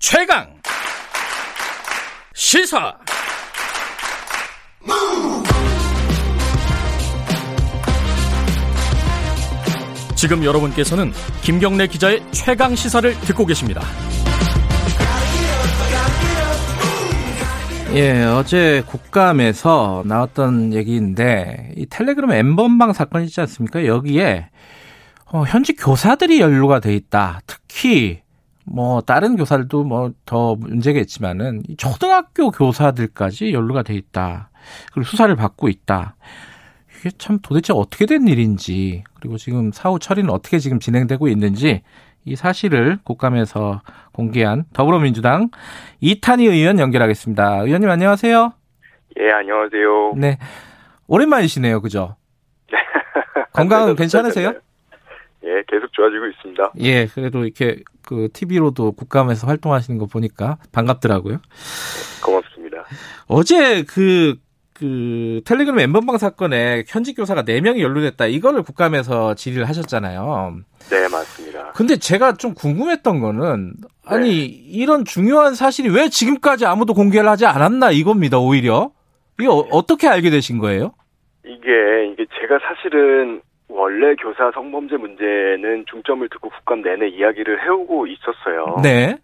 최강 시사 지금 여러분께서는 김경래 기자의 최강 시사를 듣고 계십니다. 예, 어제 국감에서 나왔던 얘기인데 이 텔레그램 엠번방 사건 있지 않습니까? 여기에 어, 현직 교사들이 연루가 돼 있다. 특히 뭐 다른 교사들도 뭐 더 문제겠지만은 초등학교 교사들까지 연루가 돼 있다. 그리고 수사를 받고 있다. 이게 참 도대체 어떻게 된 일인지 그리고 지금 사후 처리는 어떻게 지금 진행되고 있는지 이 사실을 국감에서 공개한 더불어민주당 이탄희 의원 연결하겠습니다. 의원님 안녕하세요. 예, 안녕하세요. 네. 오랜만이시네요. 그죠? 건강은 괜찮으세요? 예, 계속 좋아지고 있습니다. 예, 그래도 이렇게 그 TV로도 국감에서 활동하시는 거 보니까 반갑더라고요. 고맙습니다. 어제 그, 그 텔레그램 엠번방 사건에 현직 교사가 4명이 연루됐다. 이거를 국감에서 질의를 하셨잖아요. 네, 맞습니다. 근데 제가 좀 궁금했던 거는 아니 네. 이런 중요한 사실이 왜 지금까지 아무도 공개를 하지 않았나 이겁니다. 오히려 이거 어- 어떻게 알게 되신 거예요? 이게 이게 제가 사실은 원래 교사 성범죄 문제는 중점을 두고 국감 내내 이야기를 해오고 있었어요. 네.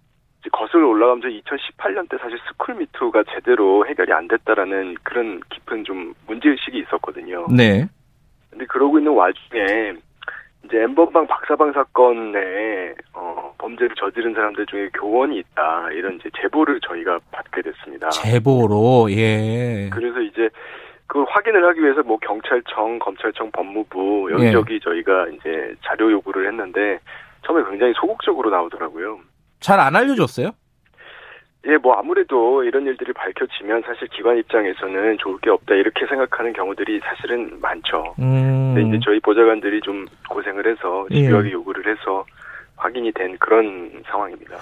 거슬러 올라가면서 2018년 때 사실 스쿨미투가 제대로 해결이 안 됐다라는 그런 깊은 좀 문제의식이 있었거든요. 네. 근데 그러고 있는 와중에 이제 엠번방 박사방 사건에 어, 범죄를 저지른 사람들 중에 교원이 있다 이런 이제 제보를 저희가 받게 됐습니다. 제보로 예. 그래서 이제 그걸 확인을 하기 위해서 뭐 경찰청, 검찰청, 법무부 여기저기 저희가 이제 자료 요구를 했는데 처음에 굉장히 소극적으로 나오더라고요. 잘 안 알려줬어요? 예, 뭐 아무래도 이런 일들이 밝혀지면 사실 기관 입장에서는 좋을 게 없다 이렇게 생각하는 경우들이 사실은 많죠. 음. 근데 이제 저희 보좌관들이 좀 고생을 해서 예. 집요하게 요구를 해서 확인이 된 그런 상황입니다.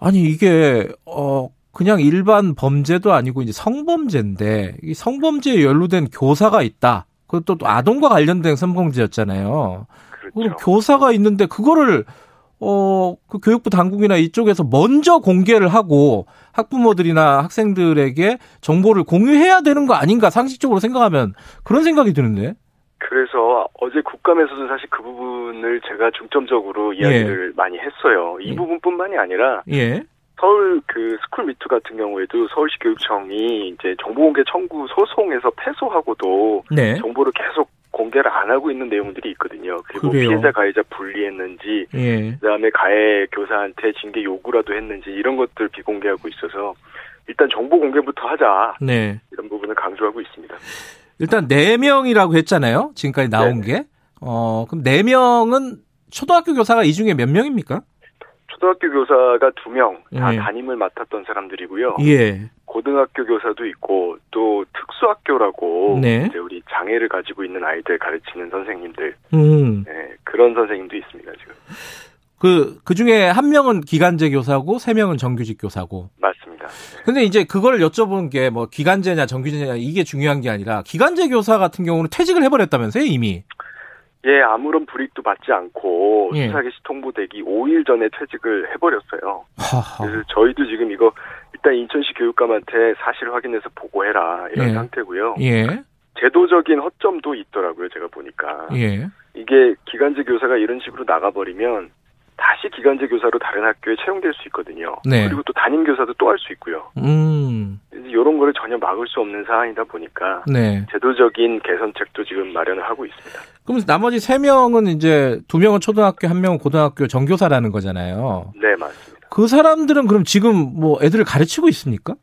아니 이게 어 그냥 일반 범죄도 아니고 이제 성범죄인데 이 성범죄에 연루된 교사가 있다. 그것도 또 아동과 관련된 성범죄였잖아요. 그렇죠. 교사가 있는데 그거를 어, 그 교육부 당국이나 이쪽에서 먼저 공개를 하고 학부모들이나 학생들에게 정보를 공유해야 되는 거 아닌가 상식적으로 생각하면 그런 생각이 드는데. 그래서 어제 국감에서도 사실 그 부분을 제가 중점적으로 이야기를 많이 했어요. 이 예. 부분뿐만이 아니라 예. 서울 그 스쿨 미투 같은 경우에도 서울시 교육청이 이제 정보공개 청구 소송에서 패소하고도 네. 정보를 계속 공개를 안 하고 있는 내용들이 있거든요. 그리고 그래요? 피해자 가해자 분리했는지 예. 그다음에 가해 교사한테 징계 요구라도 했는지 이런 것들 비공개하고 있어서 일단 정보 공개부터 하자 네. 이런 부분을 강조하고 있습니다. 일단 네 명이라고 했잖아요. 지금까지 나온 네네. 게. 어, 그럼 네 명은 초등학교 교사가 이 중에 몇 명입니까? 초등학교 교사가 두 명다 예. 담임을 맡았던 사람들이고요. 예. 고등학교 교사도 있고 또 특수학교라고 네. 이제 우리 장애를 가지고 있는 아이들 가르치는 선생님들 음. 네, 그런 선생님도 있습니다 지금 그, 그 중에 한 명은 기간제 교사고, 세 명은 정규직 교사고. 맞습니다. 네. 근데 이제 그걸 여쭤보는 게 뭐 기간제냐 정규제냐 이게 중요한 게 아니라 기간제 교사 같은 경우는 퇴직을 해버렸다면서요, 이미. 예 아무런 불이익도 받지 않고 예. 수사기시 통보되기 5일 전에 퇴직을 해버렸어요. 하하. 그래서 저희도 지금 이거 일단 인천시 교육감한테 사실 확인해서 보고해라 이런 예. 상태고요. 예. 제도적인 허점도 있더라고요 제가 보니까 예. 이게 기간제 교사가 이런 식으로 나가버리면 다시 기간제 교사로 다른 학교에 채용될 수 있거든요. 네. 그리고 또 담임 교사도 또 할 수 있고요. 음. 이런 거를 전혀 막을 수 없는 상황이다 보니까 네. 제도적인 개선책도 지금 마련을 하고 있습니다. 그럼 나머지 세 명은 이제 두 명은 초등학교, 한 명은 고등학교 정교사라는 거잖아요. 네, 맞습니다. 그 사람들은 그럼 지금 뭐 애들을 가르치고 있습니까?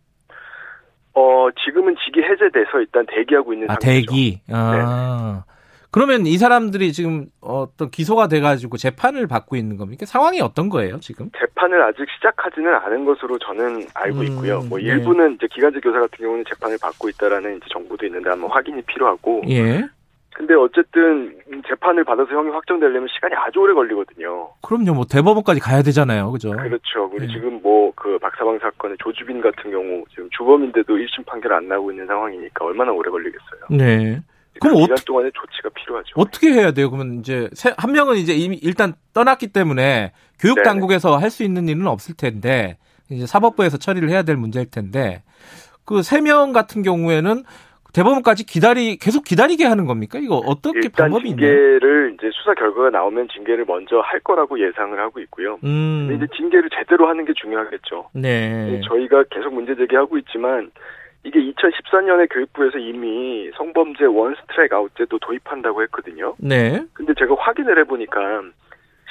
어, 지금은 직위 해제돼서 일단 대기하고 있는 아, 상태죠. 네. 대기. 아. 그러면 이 사람들이 지금 어떤 기소가 돼가지고 재판을 받고 있는 겁니까? 상황이 어떤 거예요, 지금? 재판을 아직 시작하지는 않은 것으로 저는 알고 음, 있고요. 뭐 네. 일부는 이제 기간제 교사 같은 경우는 재판을 받고 있다라는 이제 정보도 있는데 한번 확인이 필요하고. 예. 근데 어쨌든 재판을 받아서 형이 확정되려면 시간이 아주 오래 걸리거든요. 그럼요, 뭐 대법원까지 가야 되잖아요, 그죠? 그렇죠. 우리 네. 지금 뭐 그 박사방 사건의 조주빈 같은 경우 지금 주범인데도 1심 판결 안 나오고 있는 상황이니까 얼마나 오래 걸리겠어요. 네. 그 그럼 기간 어떻게- 동안에 조치가 필요하죠. 어떻게 해야 돼요? 그러면 이제 세- 한 명은 이제 이미 일단 떠났기 때문에 교육 네네. 당국에서 할 수 있는 일은 없을 텐데 이제 사법부에서 처리를 해야 될 문제일 텐데 그 세 명 같은 경우에는 대법원까지 기다리 계속 기다리게 하는 겁니까? 이거 어떻게 방법이 있나요? 징계를 이제 수사 결과가 나오면 징계를 먼저 할 거라고 예상을 하고 있고요. 음. 근데 이제 징계를 제대로 하는 게 중요하겠죠. 네. 저희가 계속 문제 제기하고 있지만 이게 2014년에 교육부에서 이미 성범죄 원 스트라이크 아웃제도 도입한다고 했거든요. 네. 근데 제가 확인을 해보니까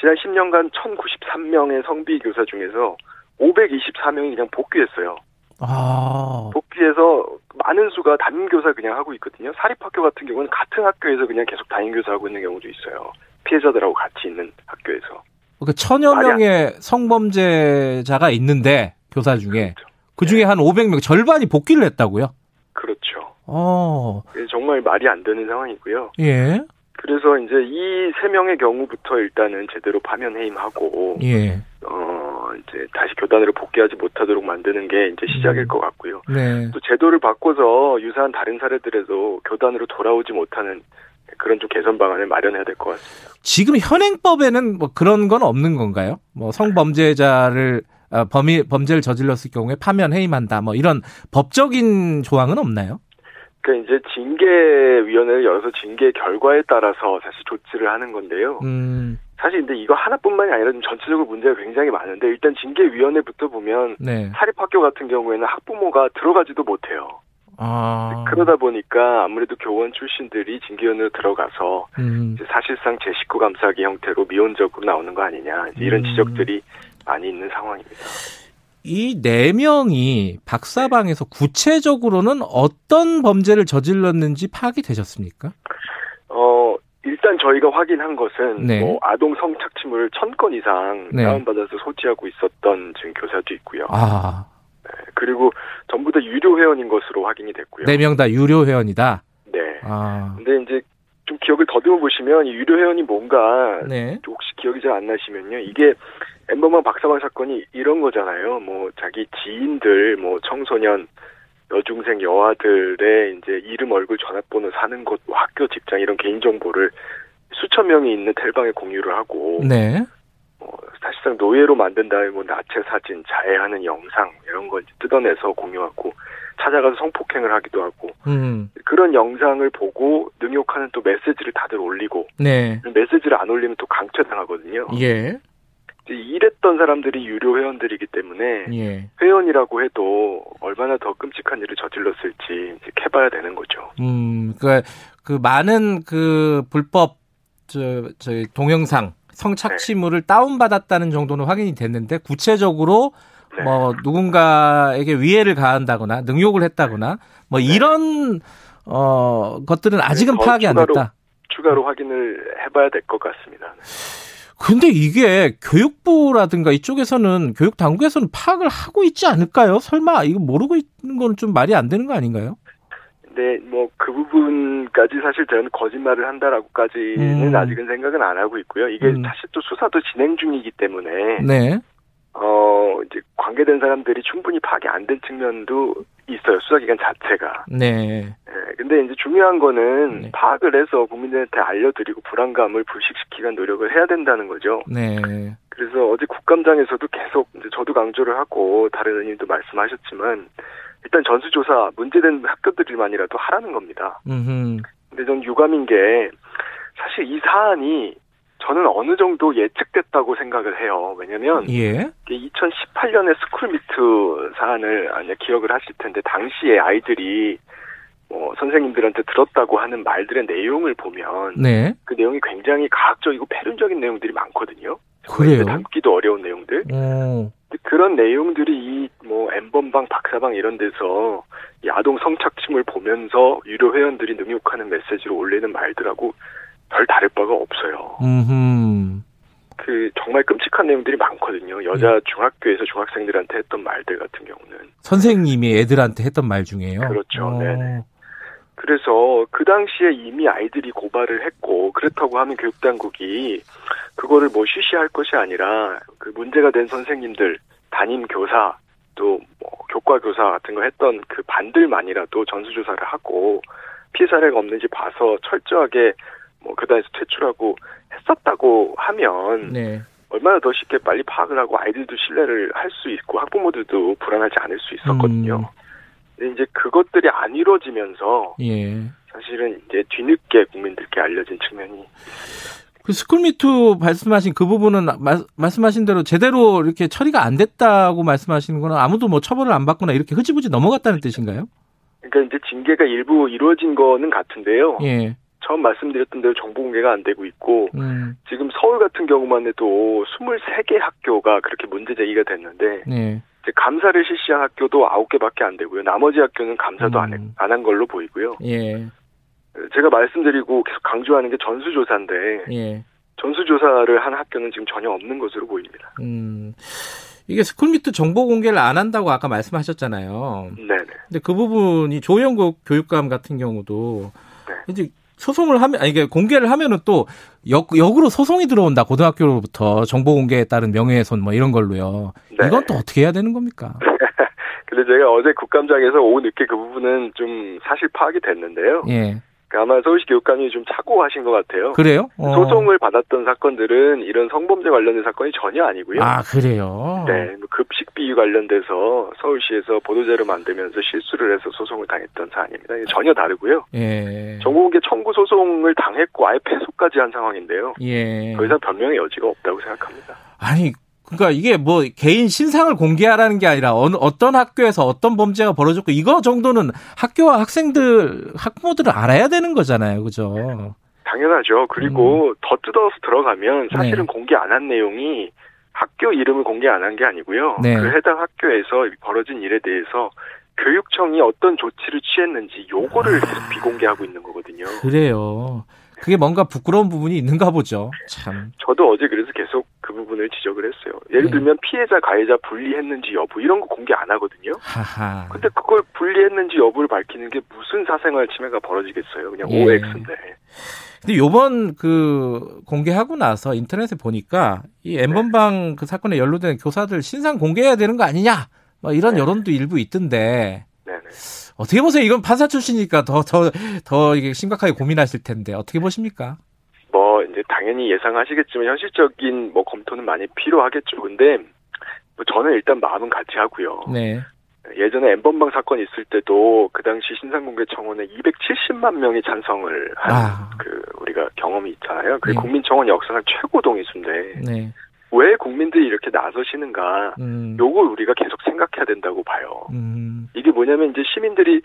지난 10년간 1,093명의 성비 교사 중에서 524명이 그냥 복귀했어요. 아. 복귀해서 많은 수가 담임 교사 그냥 하고 있거든요. 사립학교 같은 경우는 같은 학교에서 그냥 계속 담임 교사 하고 있는 경우도 있어요. 피해자들하고 같이 있는 학교에서. 그 천여 명의 성범죄자가 있는데 교사 중에 그렇죠. 그 중에 한 500명 절반이 복귀를 했다고요? 그렇죠. 어. 정말 말이 안 되는 상황이고요. 예. 그래서 이제 이 세 명의 경우부터 일단은 제대로 파면 해임하고 예. 어 이제 다시 교단으로 복귀하지 못하도록 만드는 게 이제 시작일 음. 것 같고요. 네. 또 제도를 바꿔서 유사한 다른 사례들에도 교단으로 돌아오지 못하는 그런 좀 개선 방안을 마련해야 될 것 같습니다. 지금 현행법에는 뭐 그런 건 없는 건가요? 뭐 성범죄자를 아, 범위 범죄를 저질렀을 경우에 파면 해임한다. 뭐 이런 법적인 조항은 없나요? 그러니까 이제 징계위원회를 열어서 징계 결과에 따라서 사실 조치를 하는 건데요. 음. 사실 근데 이거 하나뿐만이 아니라 좀 전체적으로 문제가 굉장히 많은데 일단 징계위원회부터 보면 네. 사립학교 같은 경우에는 학부모가 들어가지도 못해요. 아. 그러다 보니까 아무래도 교원 출신들이 징계위원회로 들어가서 음. 사실상 제 식구 감싸기 형태로 미온적으로 나오는 거 아니냐 이런 음. 지적들이 많이 있는 상황입니다. 이 네 명이 박사방에서 구체적으로는 어떤 범죄를 저질렀는지 파악이 되셨습니까? 어 일단 저희가 확인한 것은 네. 뭐 아동 성착취물을 천건 이상 네. 다운받아서 소지하고 있었던 지금 교사도 있고요. 아, 그리고 전부 다 유료 회원인 것으로 확인이 됐고요. 네 명 다 유료 회원이다. 네. 아, 근데 이제 좀 기억을 더듬어 보시면 이 유료 회원이 뭔가 네. 혹시 기억이 잘 안 나시면요. 이게 엠버방 박사방 사건이 이런 거잖아요. 뭐 자기 지인들, 뭐 청소년, 여중생, 여아들의 이제 이름, 얼굴, 전화번호, 사는 곳, 뭐 학교, 직장 이런 개인 정보를 수천 명이 있는 텔방에 공유를 하고 네. 어, 사실상 노예로 만든 다음에 뭐 나체 사진, 자해하는 영상 이런 걸 뜯어내서 공유하고 찾아가서 성폭행을 하기도 하고 음, 그런 영상을 보고 능욕하는 또 메시지를 다들 올리고 네. 메시지를 안 올리면 또 강퇴당하거든요. 예. 이랬던 사람들이 유료 회원들이기 때문에 예. 회원이라고 해도 얼마나 더 끔찍한 일을 저질렀을지 이제 캐봐야 되는 거죠. 음, 그, 그 많은 그 불법, 저, 저, 동영상, 성착취물을 다운받았다는 정도는 확인이 됐는데, 구체적으로 네. 뭐, 누군가에게 위해를 가한다거나, 능욕을 했다거나, 뭐, 이런, 어, 것들은 아직은 더 파악이 안 추가로 됐다. 추가로 확인을 해봐야 될 것 같습니다. 근데 이게 교육부라든가 이쪽에서는, 교육 당국에서는 파악을 하고 있지 않을까요? 설마 이거 모르고 있는 건 좀 말이 안 되는 거 아닌가요? 근데 뭐그 부분까지 사실 저는 거짓말을 한다라고까지는 음. 아직은 생각은 안 하고 있고요. 이게 음. 사실 또 수사도 진행 중이기 때문에 네. 어 이제 관계된 사람들이 충분히 파악이 안 된 측면도 있어요. 수사기관 자체가. 네. 예, 근데 이제 중요한 거는 네. 파악을 해서 국민들한테 알려드리고 불안감을 불식시키기 위한 노력을 해야 된다는 거죠. 네. 그래서 어제 국감장에서도 계속 이제 저도 강조를 하고 다른 의원님도 말씀하셨지만 일단 전수조사 문제된 학교들만이라도 하라는 겁니다. 음 근데 전 유감인 게 사실 이 사안이 저는 어느 정도 예측됐다고 생각을 해요. 왜냐면 예. 2018년에 스쿨미투 사안을 아니 기억을 하실 텐데 당시에 아이들이 뭐 선생님들한테 들었다고 하는 말들의 내용을 보면 네. 그 내용이 굉장히 가학적이고 패륜적인 내용들이 많거든요. 그래요? 담기도 어려운 내용들. 오. 근데 그런 내용들이 이 뭐 엠번방, 박사방 이런 데서 이 아동 성착취물 보면서 유료 회원들이 능욕하는 메시지로 올리는 말들하고 별 다를 바가 없어요. 음. 그 정말 끔찍한 내용들이 많거든요. 여자 중학교에서 중학생들한테 했던 말들 같은 경우는. 선생님이 애들한테 했던 말 중에요. 그렇죠. 어. 네네. 그래서 그 당시에 이미 아이들이 고발을 했고 그렇다고 하면 교육당국이 그거를 뭐 쉬쉬할 것이 아니라 그 문제가 된 선생님들, 담임 교사, 또 뭐 교과 교사 같은 거 했던 그 반들만이라도 전수조사를 하고 피해 사례가 없는지 봐서 철저하게 뭐 교단에서 퇴출하고 했었다고 하면 네. 얼마나 더 쉽게 빨리 파악을 하고 아이들도 신뢰를 할 수 있고 학부모들도 불안하지 않을 수 있었거든요. 음. 근데 이제 그것들이 안 이루어지면서 예. 사실은 이제 뒤늦게 국민들께 알려진 측면이 그 스쿨미투 말씀하신 그 부분은 마, 말씀하신 대로 제대로 이렇게 처리가 안 됐다고 말씀하시는 거는 아무도 뭐 처벌을 안 받거나 이렇게 흐지부지 넘어갔다는 뜻인가요? 그러니까 이제 징계가 일부 이루어진 거는 같은데요. 예. 처음 말씀드렸던 대로 정보 공개가 안 되고 있고 음. 지금 서울 같은 경우만 해도 23개 학교가 그렇게 문제 제기가 됐는데 네. 이제 감사를 실시한 학교도 9개밖에 안 되고요. 나머지 학교는 감사도 음. 안한 걸로 보이고요. 예. 제가 말씀드리고 계속 강조하는 게 전수조사인데 예. 전수조사를 한 학교는 지금 전혀 없는 것으로 보입니다. 음. 이게 스쿨미투 정보 공개를 안 한다고 아까 말씀하셨잖아요. 네네. 근데 그 부분이 조영국 교육감 같은 경우도 네. 이제 소송을 하면 아니 이게 공개를 하면은 또 역, 역으로 소송이 들어온다 고등학교로부터 정보 공개에 따른 명예훼손 뭐 이런 걸로요. 네. 이건 또 어떻게 해야 되는 겁니까? 근데 제가 어제 국감장에서 오후 늦게 그 부분은 좀 사실 파악이 됐는데요. 예. 그러니까 아마 서울시 교육감이 좀 착오하신 것 같아요. 그래요? 어. 소송을 받았던 사건들은 이런 성범죄 관련된 사건이 전혀 아니고요. 아 그래요. 네, 뭐 급식 비유 관련돼서 서울시에서 보도자료 만들면서 실수를 해서 소송을 당했던 사안입니다. 전혀 다르고요. 예. 정보공개 청구 소송을 당했고 아예 패소까지 한 상황인데요. 예. 더 이상 변명의 여지가 없다고 생각합니다. 아니 그러니까 이게 뭐 개인 신상을 공개하라는 게 아니라 어느 어떤 학교에서 어떤 범죄가 벌어졌고 이거 정도는 학교와 학생들 학부모들은 알아야 되는 거잖아요, 그죠? 당연하죠. 그리고 더 뜯어서 들어가면 사실은 음. 네. 공개 안 한 내용이 학교 이름을 공개 안 한 게 아니고요. 네. 그 해당 학교에서 벌어진 일에 대해서 교육청이 어떤 조치를 취했는지 요거를 아. 계속 비공개하고 있는 거거든요. 그래요. 그게 뭔가 부끄러운 부분이 있는가 보죠. 참. 저도 어제 그래서 계속 그 부분을 지적을 했어요. 예를 네. 들면 피해자 가해자 분리했는지 여부 이런 거 공개 안 하거든요. 하하. 근데 그걸 분리했는지 여부를 밝히는 게 무슨 사생활 침해가 벌어지겠어요. 그냥 예. OX인데. 근데 요번 그 공개하고 나서 인터넷에 보니까 이 엠번방 그 사건에 연루된 교사들 신상 공개해야 되는 거 아니냐? 뭐 이런 네. 여론도 일부 있던데 네네. 어떻게 보세요? 이건 판사 출신이니까 더 더더 이게 심각하게 고민하실 텐데 어떻게 보십니까? 당연히 예상하시겠지만 현실적인 뭐 검토는 많이 필요하겠죠. 근데 뭐 저는 일단 마음은 같이 하고요. 네. 예전에 엠번방 사건 있을 때도 그 당시 신상공개 청원에 270만 명이 찬성을 한 아. 그 우리가 경험이 있잖아요. 그게 네. 국민청원 역사상 최고 동의수인데 네. 왜 국민들이 이렇게 나서시는가? 음. 요걸 우리가 계속 생각해야 된다고 봐요. 음. 이게 뭐냐면 이제 시민들이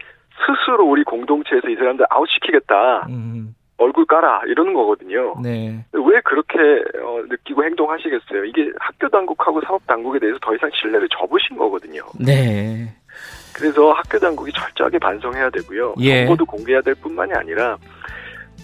스스로 우리 공동체에서 이 사람들 아웃시키겠다. 음. 얼굴 깔아. 이러는 거거든요. 네. 왜 그렇게 어, 느끼고 행동하시겠어요? 이게 학교 당국하고 사법 당국에 대해서 더 이상 신뢰를 접으신 거거든요. 네. 그래서 학교 당국이 철저하게 반성해야 되고요. 예. 정보도 공개해야 될 뿐만이 아니라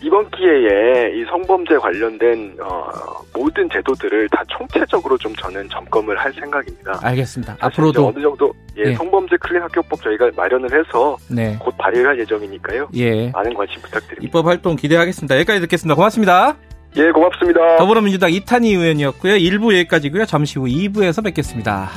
이번 기회에 이 성범죄 관련된 어, 모든 제도들을 다 총체적으로 좀 저는 점검을 할 생각입니다. 알겠습니다. 앞으로도 어느 정도 예, 예. 성범죄 클린 학교법 저희가 마련을 해서 네. 곧 발의할 예정이니까요. 예. 많은 관심 부탁드립니다. 입법 활동 기대하겠습니다. 여기까지 듣겠습니다. 고맙습니다. 예, 고맙습니다. 더불어민주당 이탄희 의원이었고요. 1부 여기까지고요. 잠시 후 2부에서 뵙겠습니다.